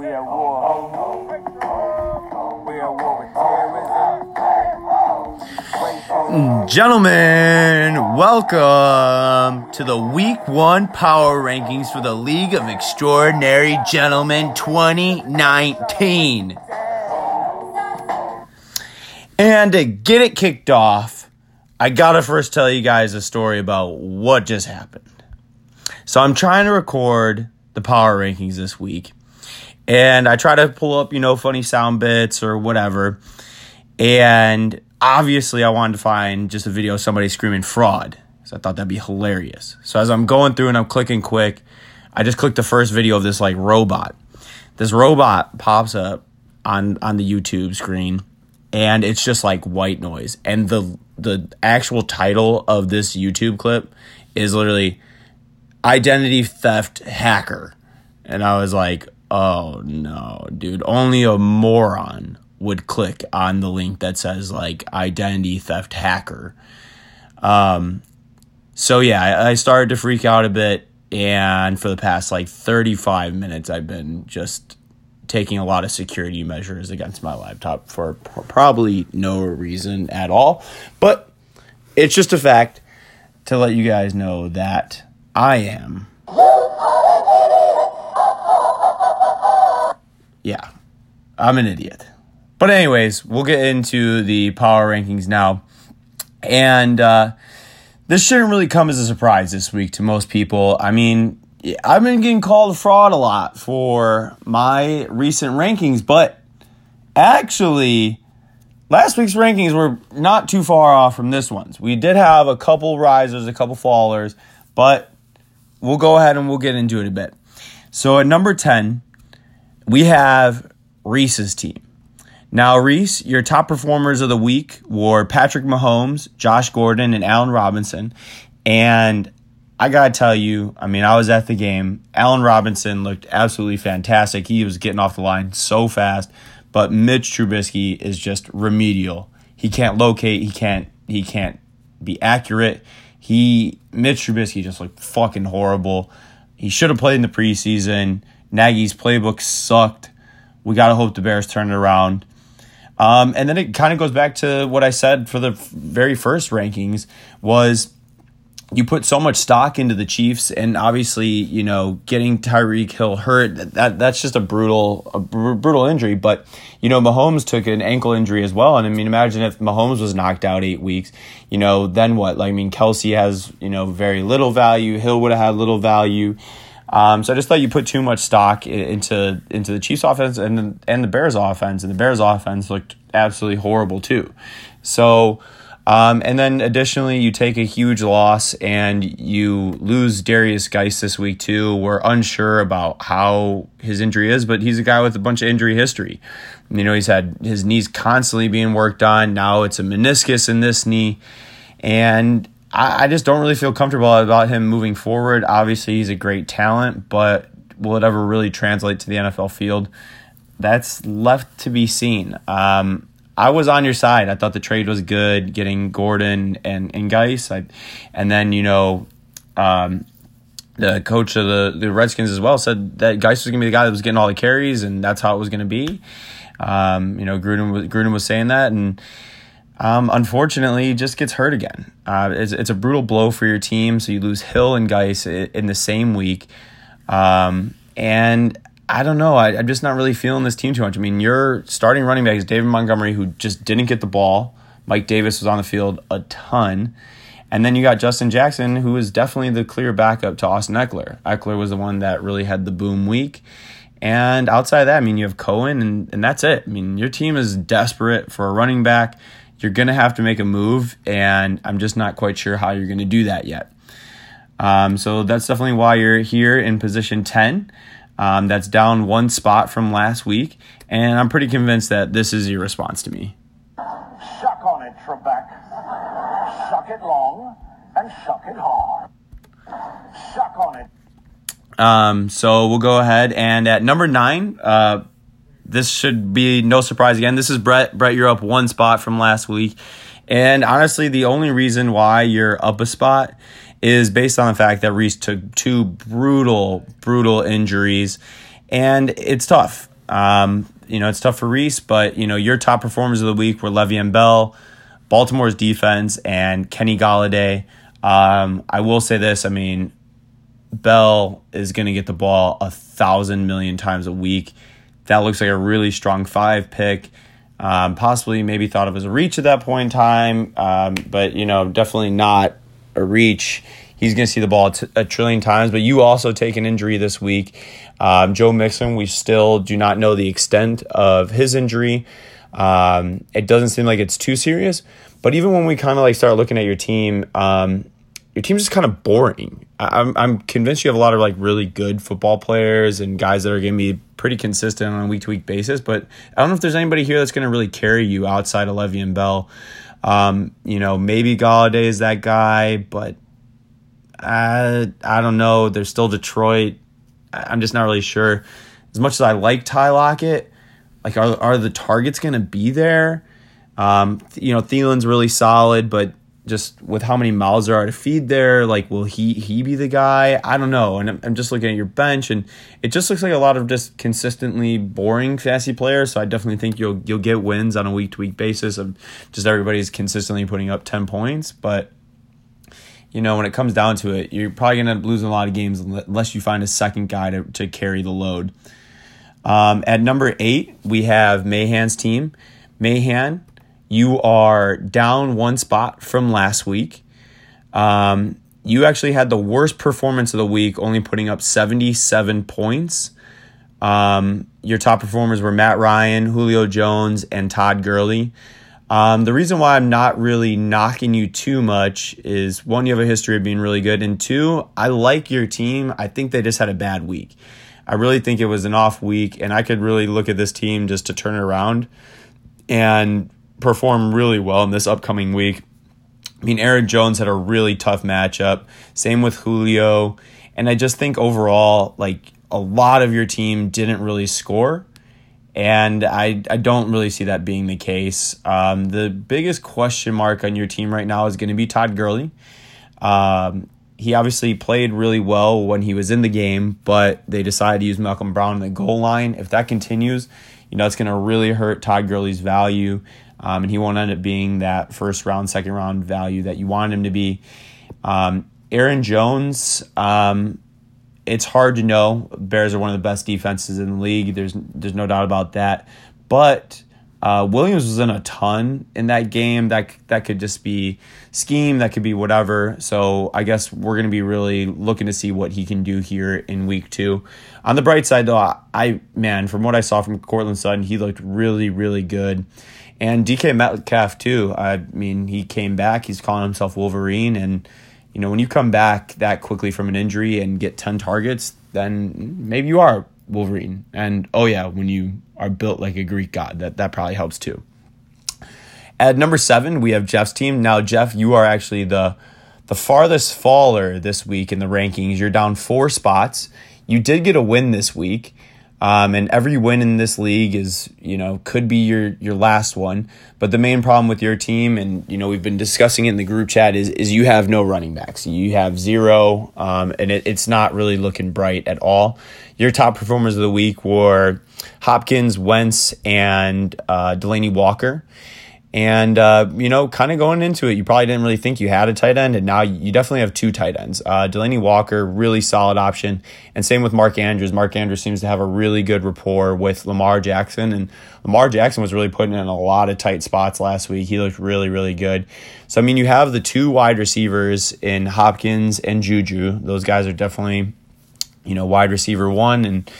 We at war. We at war with terrorism. Mm, gentlemen, welcome to the week one power rankings for the League of Extraordinary Gentlemen 2019. And to get it kicked off, I gotta first tell you guys a story about what just happened. So I'm trying to record the power rankings this week, and I try to pull up, you know, funny sound bits or whatever. And obviously, I wanted to find just a video of somebody screaming fraud. because I thought that'd be hilarious. So as I'm going through and I'm clicking quick, I just clicked the first video of this like robot. This robot pops up on on the YouTube screen and it's just like white noise. And the the actual title of this YouTube clip is literally identity theft hacker. And I was like, oh no, dude, only a moron would click on the link that says like identity theft hacker. Um, so yeah, I, I started to freak out a bit. And for the past like 35 minutes, I've been just taking a lot of security measures against my laptop for probably no reason at all. But it's just a fact to let you guys know that I am. Yeah, I'm an idiot. But, anyways, we'll get into the power rankings now. And uh, this shouldn't really come as a surprise this week to most people. I mean, I've been getting called a fraud a lot for my recent rankings, but actually, last week's rankings were not too far off from this one's. We did have a couple risers, a couple fallers, but we'll go ahead and we'll get into it a bit. So at number 10, we have Reese's team. Now, Reese, your top performers of the week were Patrick Mahomes, Josh Gordon, and Allen Robinson. And I got to tell you, I mean, I was at the game. Allen Robinson looked absolutely fantastic. He was getting off the line so fast, but Mitch Trubisky is just remedial. He can't locate, he can't he can't be accurate. He Mitch Trubisky just looked fucking horrible. He should have played in the preseason. Nagy's playbook sucked. We got to hope the Bears turn it around. Um, and then it kind of goes back to what I said for the very first rankings was you put so much stock into the Chiefs, and obviously, you know, getting Tyreek Hill hurt that that's just a brutal, a br- brutal injury. But you know, Mahomes took an ankle injury as well, and I mean, imagine if Mahomes was knocked out eight weeks. You know, then what? Like, I mean, Kelce has you know very little value. Hill would have had little value. Um, so I just thought you put too much stock into into the Chiefs offense and and the Bears offense, and the Bears offense looked absolutely horrible too. So. Um, and then additionally, you take a huge loss and you lose Derrius Guice this week too. We're unsure about how his injury is, but he's a guy with a bunch of injury history. You know, he's had his knees constantly being worked on. Now it's a meniscus in this knee. And I, I just don't really feel comfortable about him moving forward. Obviously, he's a great talent, but will it ever really translate to the NFL field? That's left to be seen. Um, I was on your side. I thought the trade was good, getting Gordon and and Guice. I, and then you know, um, the coach of the the Redskins as well said that Guice was gonna be the guy that was getting all the carries, and that's how it was gonna be. Um, you know, Gruden was Gruden was saying that, and um, unfortunately, just gets hurt again. Uh, it's, it's a brutal blow for your team. So you lose Hill and Guice in the same week, um, and I don't know. I, am just not really feeling this team too much. I mean, your starting running back is David Montgomery, who just didn't get the ball. Mike Davis was on the field a ton. And then you got Justin Jackson, who is definitely the clear backup to Austin Ekeler. Ekeler was the one that really had the boom week. And outside of that, I mean, you have Cohen, and, and that's it. I mean, your team is desperate for a running back. You're going to have to make a move, and I'm just not quite sure how you're going to do that yet. Um, so that's definitely why you're here in position 10. Um, that's down one spot from last week, and I'm pretty convinced that this is your response to me. Suck on it, Trebek. Suck it long and suck it hard. Suck on it. Um, so we'll go ahead and at number nine, uh, this should be no surprise again. This is Brett. Brett, you're up one spot from last week. And honestly, the only reason why you're up a spot is based on the fact that Reese took two brutal, brutal injuries. And it's tough. Um, you know, it's tough for Reese, but you know, your top performers of the week were Le'Veon Bell, Baltimore's defense, and Kenny Golladay. Um, I will say this: I mean, Bell is going to get the ball a thousand million times a week. That looks like a really strong five pick. Um, possibly, maybe thought of as a reach at that point in time, um, but you know, definitely not a reach. He's going to see the ball t- a trillion times. But you also take an injury this week. Um, Joe Mixon, we still do not know the extent of his injury. Um, it doesn't seem like it's too serious. But even when we kind of like start looking at your team, um, your team's just kind of boring. I'm I'm convinced you have a lot of like really good football players and guys that are going to be pretty consistent on a week to week basis. But I don't know if there's anybody here that's going to really carry you outside of Le'Veon Bell. Um, you know, maybe Golladay is that guy, but I I don't know. There's still Detroit. I'm just not really sure. As much as I like Ty Lockett, like are are the targets going to be there? Um, you know, Thielen's really solid, but just with how many mouths there are to feed there, like will he he be the guy? I don't know. And I'm, I'm just looking at your bench, and it just looks like a lot of just consistently boring fantasy players. So I definitely think you'll you'll get wins on a week to week basis of just everybody's consistently putting up ten points, but you know, when it comes down to it, you're probably to end up losing a lot of games unless you find a second guy to, to carry the load. Um, at number eight, we have Mahan's team. Mahan, you are down one spot from last week. Um, you actually had the worst performance of the week, only putting up 77 points. Um, your top performers were Matt Ryan, Julio Jones, and Todd Gurley. Um, the reason why I'm not really knocking you too much is one, you have a history of being really good, and two, I like your team. I think they just had a bad week. I really think it was an off week, and I could really look at this team just to turn it around and perform really well in this upcoming week. I mean, Aaron Jones had a really tough matchup. Same with Julio. And I just think overall, like a lot of your team didn't really score. And I, I don't really see that being the case. Um, the biggest question mark on your team right now is going to be Todd Gurley. Um, he obviously played really well when he was in the game, but they decided to use Malcolm Brown in the goal line. If that continues, you know, it's going to really hurt Todd Gurley's value, um, and he won't end up being that first round, second round value that you want him to be. Um, Aaron Jones, um, it's hard to know. Bears are one of the best defenses in the league. There's there's no doubt about that. But uh, Williams was in a ton in that game. That that could just be scheme. That could be whatever. So I guess we're going to be really looking to see what he can do here in week two. On the bright side, though, I, I man, from what I saw from Courtland Sutton, he looked really really good. And DK Metcalf too. I mean, he came back. He's calling himself Wolverine, and you know, when you come back that quickly from an injury and get 10 targets, then maybe you are Wolverine. And oh yeah, when you are built like a Greek god, that, that probably helps too. At number seven, we have Jeff's team. Now, Jeff, you are actually the the farthest faller this week in the rankings. You're down four spots. You did get a win this week. Um, and every win in this league is, you know, could be your your last one. But the main problem with your team, and you know, we've been discussing it in the group chat, is is you have no running backs. You have zero, um, and it, it's not really looking bright at all. Your top performers of the week were Hopkins, Wentz, and uh, Delanie Walker. And, uh, you know, kind of going into it, you probably didn't really think you had a tight end, and now you definitely have two tight ends. Uh, Delanie Walker, really solid option. And same with Mark Andrews. Mark Andrews seems to have a really good rapport with Lamar Jackson. And Lamar Jackson was really putting in a lot of tight spots last week. He looked really, really good. So, I mean, you have the two wide receivers in Hopkins and Juju. Those guys are definitely, you know, wide receiver one. And,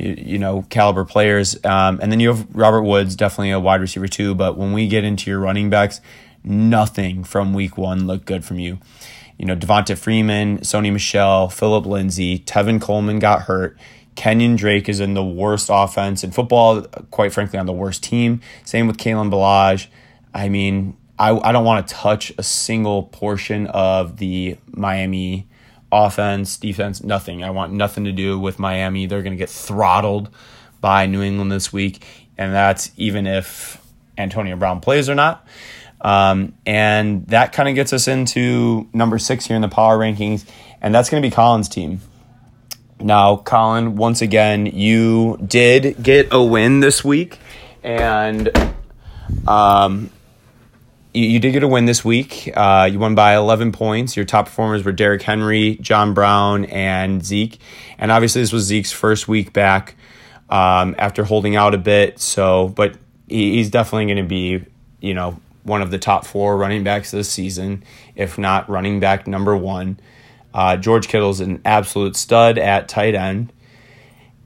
you, you know, caliber players. Um, and then you have Robert Woods, definitely a wide receiver too. But when we get into your running backs, nothing from week one looked good from you. You know, Devonta Freeman, Sony Michel, Phillip Lindsay, Tevin Coleman got hurt. Kenyan Drake is in the worst offense in football, quite frankly, on the worst team. Same with Kalen Ballage. I mean, I, I don't want to touch a single portion of the Miami offense, defense, nothing. I want nothing to do with Miami. They're going to get throttled by New England this week, and that's even if Antonio Brown plays or not. Um, and that kind of gets us into number six here in the power rankings, and that's going to be Colin's team. Now, Colin, once again, you did get a win this week, and um, you, you did get a win this week. Uh, you won by 11 points. Your top performers were Derrick Henry, John Brown, and Zeke. And obviously, this was Zeke's first week back um, after holding out a bit. So, but he, he's definitely going to be, you know, one of the top four running backs this season, if not running back number one. Uh, George Kittle's an absolute stud at tight end.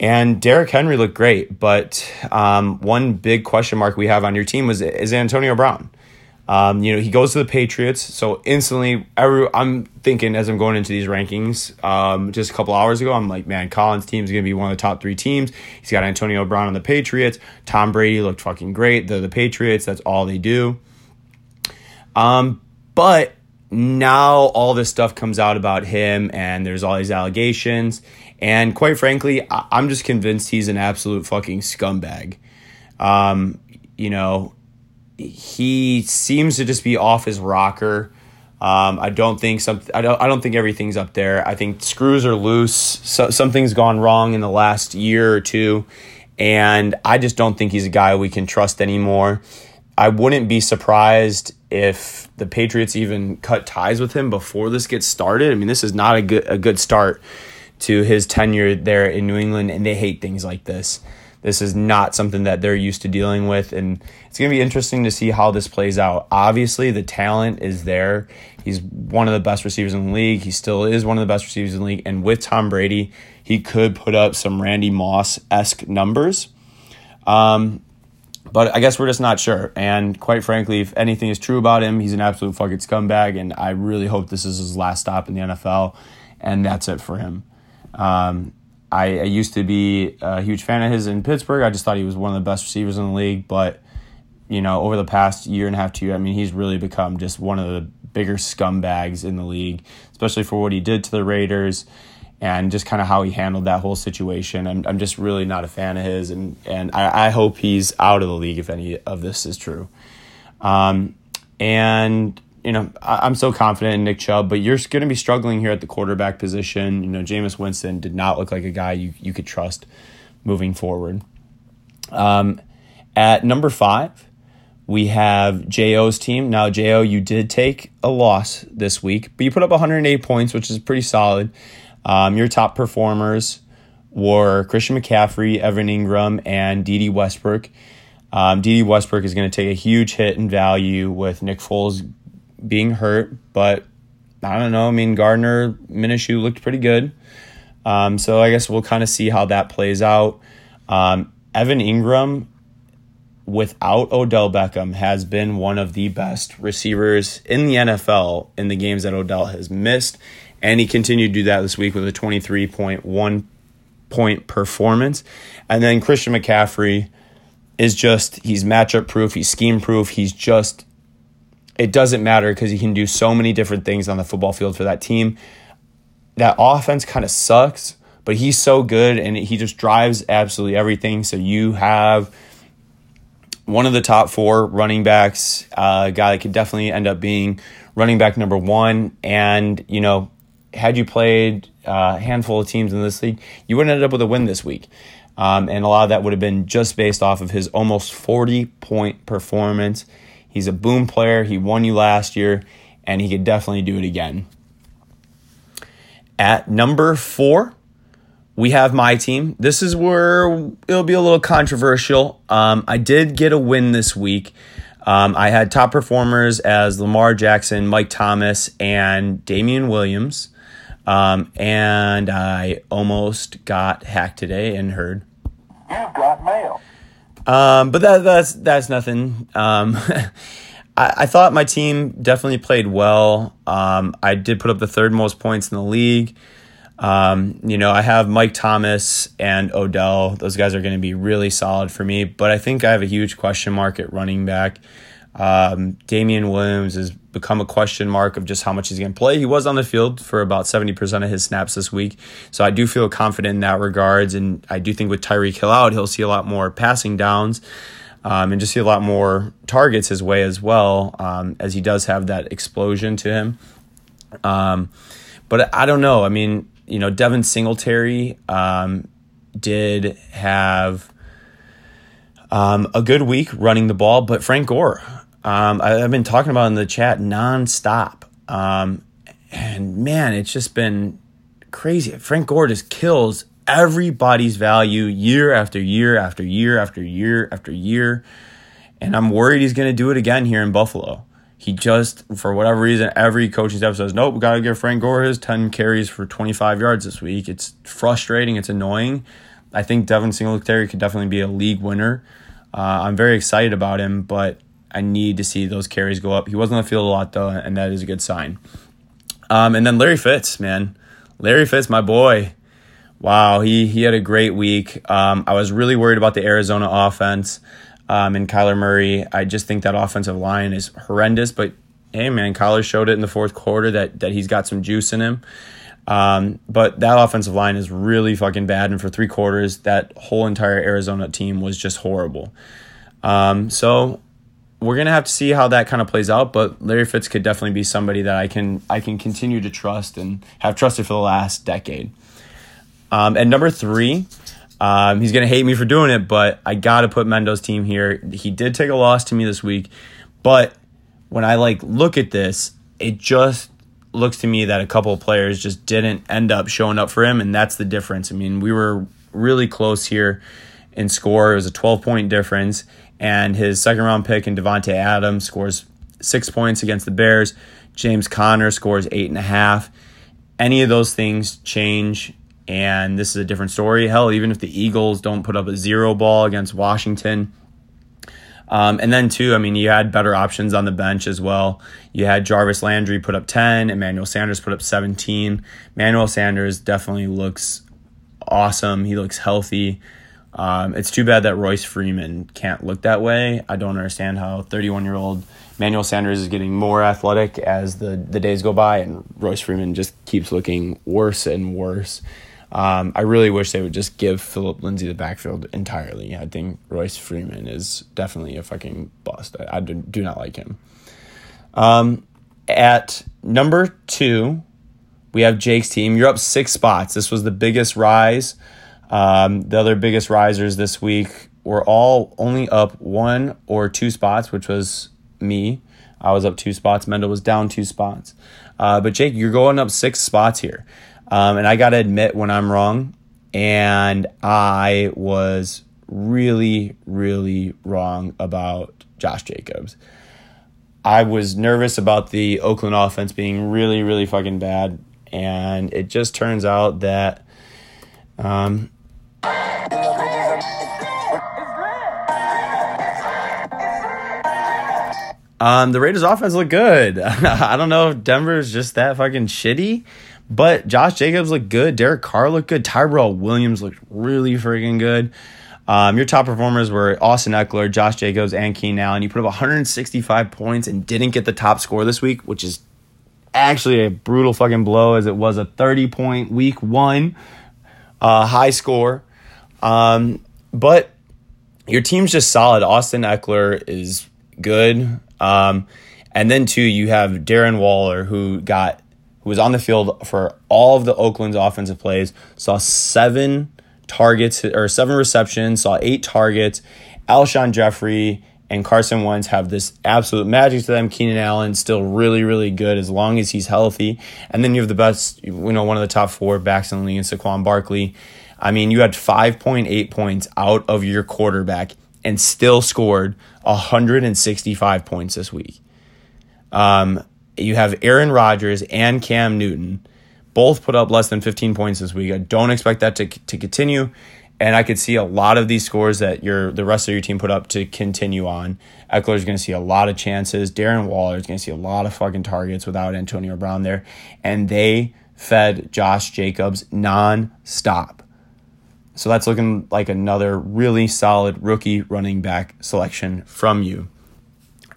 And Derrick Henry looked great, but um, one big question mark we have on your team was is Antonio Brown. Um, you know, he goes to the Patriots, so instantly, every, I'm thinking as I'm going into these rankings, um, just a couple hours ago, I'm like, man, Colin's team is going to be one of the top three teams. He's got Antonio Brown on the Patriots. Tom Brady looked fucking great. They're the Patriots. That's all they do. Um, but now all this stuff comes out about him, and there's all these allegations. And quite frankly, I- I'm just convinced he's an absolute fucking scumbag. Um, you know, he seems to just be off his rocker. Um, I don't think some. I don't. I don't think everything's up there. I think screws are loose. So, something's gone wrong in the last year or two, and I just don't think he's a guy we can trust anymore. I wouldn't be surprised if the Patriots even cut ties with him before this gets started. I mean, this is not a good a good start to his tenure there in New England, and they hate things like this. This is not something that they're used to dealing with, and it's going to be interesting to see how this plays out. Obviously, the talent is there. He's one of the best receivers in the league. He still is one of the best receivers in the league, and with Tom Brady, he could put up some Randy Moss esque numbers. Um, but I guess we're just not sure. And quite frankly, if anything is true about him, he's an absolute fucking scumbag. And I really hope this is his last stop in the NFL, and that's it for him. Um, I, I, used to be a huge fan of his in Pittsburgh. I just thought he was one of the best receivers in the league. But you know, over the past year and a half, two, I mean, he's really become just one of the bigger scumbags in the league, especially for what he did to the Raiders and just kind of how he handled that whole situation. I'm, I'm just really not a fan of his, and and I, I hope he's out of the league if any of this is true. Um, and you know, I, am so confident in Nick Chubb, but you're going to be struggling here at the quarterback position. You know, Jameis Winston did not look like a guy you, you could trust moving forward. Um, at number five, we have JO's team. Now, JO, you did take a loss this week, but you put up 108 points, which is pretty solid. Um, your top performers were Christian McCaffrey, Evan Engram, and Dede Westbrook. Um, Westbrook is going to take a huge hit in value with Nick Foles being hurt, but I don't know. I mean, Gardner Minshew looked pretty good. Um, so I guess we'll kind of see how that plays out. Um, Evan Engram, without Odell Beckham, has been one of the best receivers in the NFL in the games that Odell has missed. And he continued to do that this week with a 23.1 point performance. And then Christian McCaffrey is just, he's matchup proof, he's scheme proof, he's just it doesn't matter because he can do so many different things on the football field for that team. That offense kind of sucks, but he's so good and he just drives absolutely everything. So you have one of the top four running backs, a uh, guy that could definitely end up being running back number one. And, you know, had you played a handful of teams in this league, you would end up with a win this week. Um, and a lot of that would have been just based off of his almost 40 point performance He's a boom player. He won you last year, and he could definitely do it again. At number four, we have my team. This is where it'll be a little controversial. Um, I did get a win this week. Um, I had top performers as Lamar Jackson, Mike Thomas, and Damien Williams. Um, and I almost got hacked today and heard. Um, but that, that's that's nothing. Um, I, I, thought my team definitely played well. Um, I did put up the third most points in the league. Um, you know, I have Mike Thomas and Odell. Those guys are going to be really solid for me. But I think I have a huge question mark at running back. Um, Damien Williams has become a question mark of just how much he's going to play. He was on the field for about 70% of his snaps this week. So I do feel confident in that regards. And I do think with Tyreek Hill out, he'll see a lot more passing downs um, and just see a lot more targets his way as well, um, as he does have that explosion to him. Um, but I don't know. I mean, you know, Devin Singletary um, did have um, a good week running the ball, but Frank Gore, um, I, have been talking about in the chat nonstop. Um, and man, it's just been crazy. Frank Gore just kills everybody's value year after year after year after year after year. And I'm worried he's going to do it again here in Buffalo. He just, for whatever reason, every coaching staff says, nope, we got to give Frank Gore his 10 carries for 25 yards this week. It's frustrating. It's annoying. I think Devin Singletary could definitely be a league winner. Uh, I'm very excited about him, but I need to see those carries go up. He wasn't on the field a lot, though, and that is a good sign. Um, and then Larry Fitz, man. Larry Fitz, my boy. Wow, he, he had a great week. Um, I was really worried about the Arizona offense um, and Kyler Murray. I just think that offensive line is horrendous. But hey, man, Kyler showed it in the fourth quarter that that he's got some juice in him. Um, but that offensive line is really fucking bad, and for three quarters, that whole entire Arizona team was just horrible. Um, so we're gonna have to see how that kind of plays out. But Larry Fitz could definitely be somebody that I can I can continue to trust and have trusted for the last decade. Um, and number three, um, he's gonna hate me for doing it, but I gotta put Mendo's team here. He did take a loss to me this week, but when I like look at this, it just looks to me that a couple of players just didn't end up showing up for him, and that's the difference. I mean, we were really close here in score. It was a 12 point difference, and his second round pick in Davante Adams scores six points against the Bears. James Conner scores eight and a half. Any of those things change and this is a different story. Hell, even if the Eagles don't put up a zero ball against Washington. Um, and then, too, I mean, you had better options on the bench as well. You had Jarvis Landry put up 10, Emmanuel Sanders put up 17. Emmanuel Sanders definitely looks awesome. He looks healthy. Um, it's too bad that Royce Freeman can't look that way. I don't understand how 31 year old Manuel Sanders is getting more athletic as the, the days go by, and Royce Freeman just keeps looking worse and worse. Um, I really wish they would just give Phillip Lindsay the backfield entirely. I think Royce Freeman is definitely a fucking bust. I, I do, do, not like him. Um, at number two, we have Jake's team. You're up six spots. This was the biggest rise. Um, the other biggest risers this week were all only up one or two spots, which was me. I was up two spots. Mendel was down two spots. Uh, but Jake, you're going up six spots here. Um, and I got to admit when I'm wrong. And I was really, really wrong about Josh Jacobs. I was nervous about the Oakland offense being really, really fucking bad. And it just turns out that um, um, the Raiders offense looked good. I don't know if Denver's just that fucking shitty, but Josh Jacobs looked good. Derek Carr looked good. Tyrell Williams looked really freaking good. Um, your top performers were Austin Ekeler, Josh Jacobs, and Keenan Allen. You put up 165 points and didn't get the top score this week, which is actually a brutal fucking blow as it was a 30 point week one uh, high score. Um, but your team's just solid. Austin Ekeler is good. Um, and then too, you have Darren Waller who got who was on the field for all of the Oakland's offensive plays, saw seven targets or seven receptions, saw eight targets. Alshon Jeffery and Carson Wentz have this absolute magic to them. Keenan Allen still really, really good as long as he's healthy. And then you have the best, you know, one of the top four backs in the league, Saquon Barkley. I mean, you had 5.8 points out of your quarterback and still scored 165 points this week. Um, you have Aaron Rodgers and Cam Newton both put up less than 15 points this week. I don't expect that to, to continue. And I could see a lot of these scores that your the rest of your team put up to continue on. Ekeler is going to see a lot of chances. Darren Waller is going to see a lot of fucking targets without Antonio Brown there. And they fed Josh Jacobs non-stop. So that's looking like another really solid rookie running back selection from you.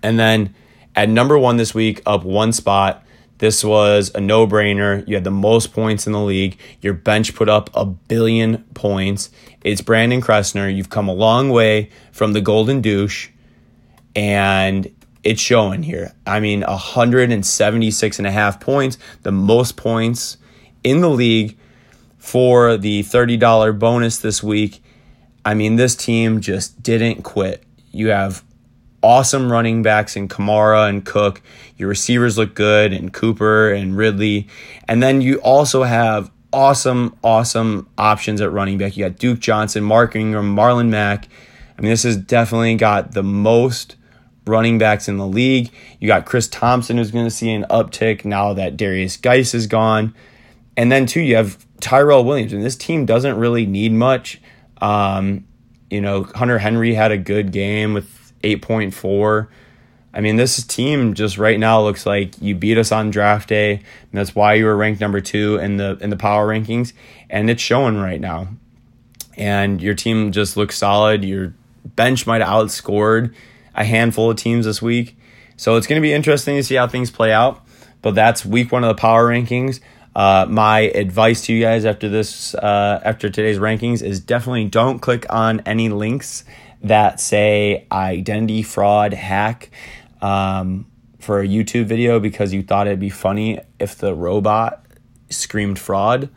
And then at number one this week, up one spot, this was a no brainer. You had the most points in the league. Your bench put up a billion points. It's Brandon Kressner. You've come a long way from the Golden Douche, and it's showing here. I mean, 176 and a half points, the most points in the league for the $30 bonus this week. I mean, this team just didn't quit. You have awesome running backs in Kamara and Cook. Your receivers look good and Cooper and Ridley. And then you also have awesome, awesome options at running back. You got Duke Johnson, Mark Ingram, Marlon Mack. I mean, this has definitely got the most running backs in the league. You got Chris Thompson, who's going to see an uptick now that Derrius Guice is gone. And then, too, you have Tyrell Williams. And this team doesn't really need much. Um, you know, Hunter Henry had a good game with 8.4. I mean, this team just right now looks like you beat us on draft day, and that's why you were ranked number two in the in the power rankings, and it's showing right now. And your team just looks solid. Your bench might have outscored a handful of teams this week, so it's going to be interesting to see how things play out. But that's week one of the power rankings. Uh, my advice to you guys after this, uh, after today's rankings, is definitely don't click on any links that say identity fraud hack um, for a YouTube video because you thought it'd be funny if the robot screamed fraud.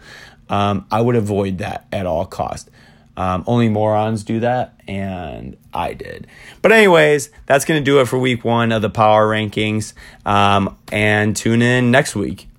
Um, I would avoid that at all cost. Um, only morons do that, and I did. But anyways, that's gonna do it for week one of the power rankings. Um, and tune in next week.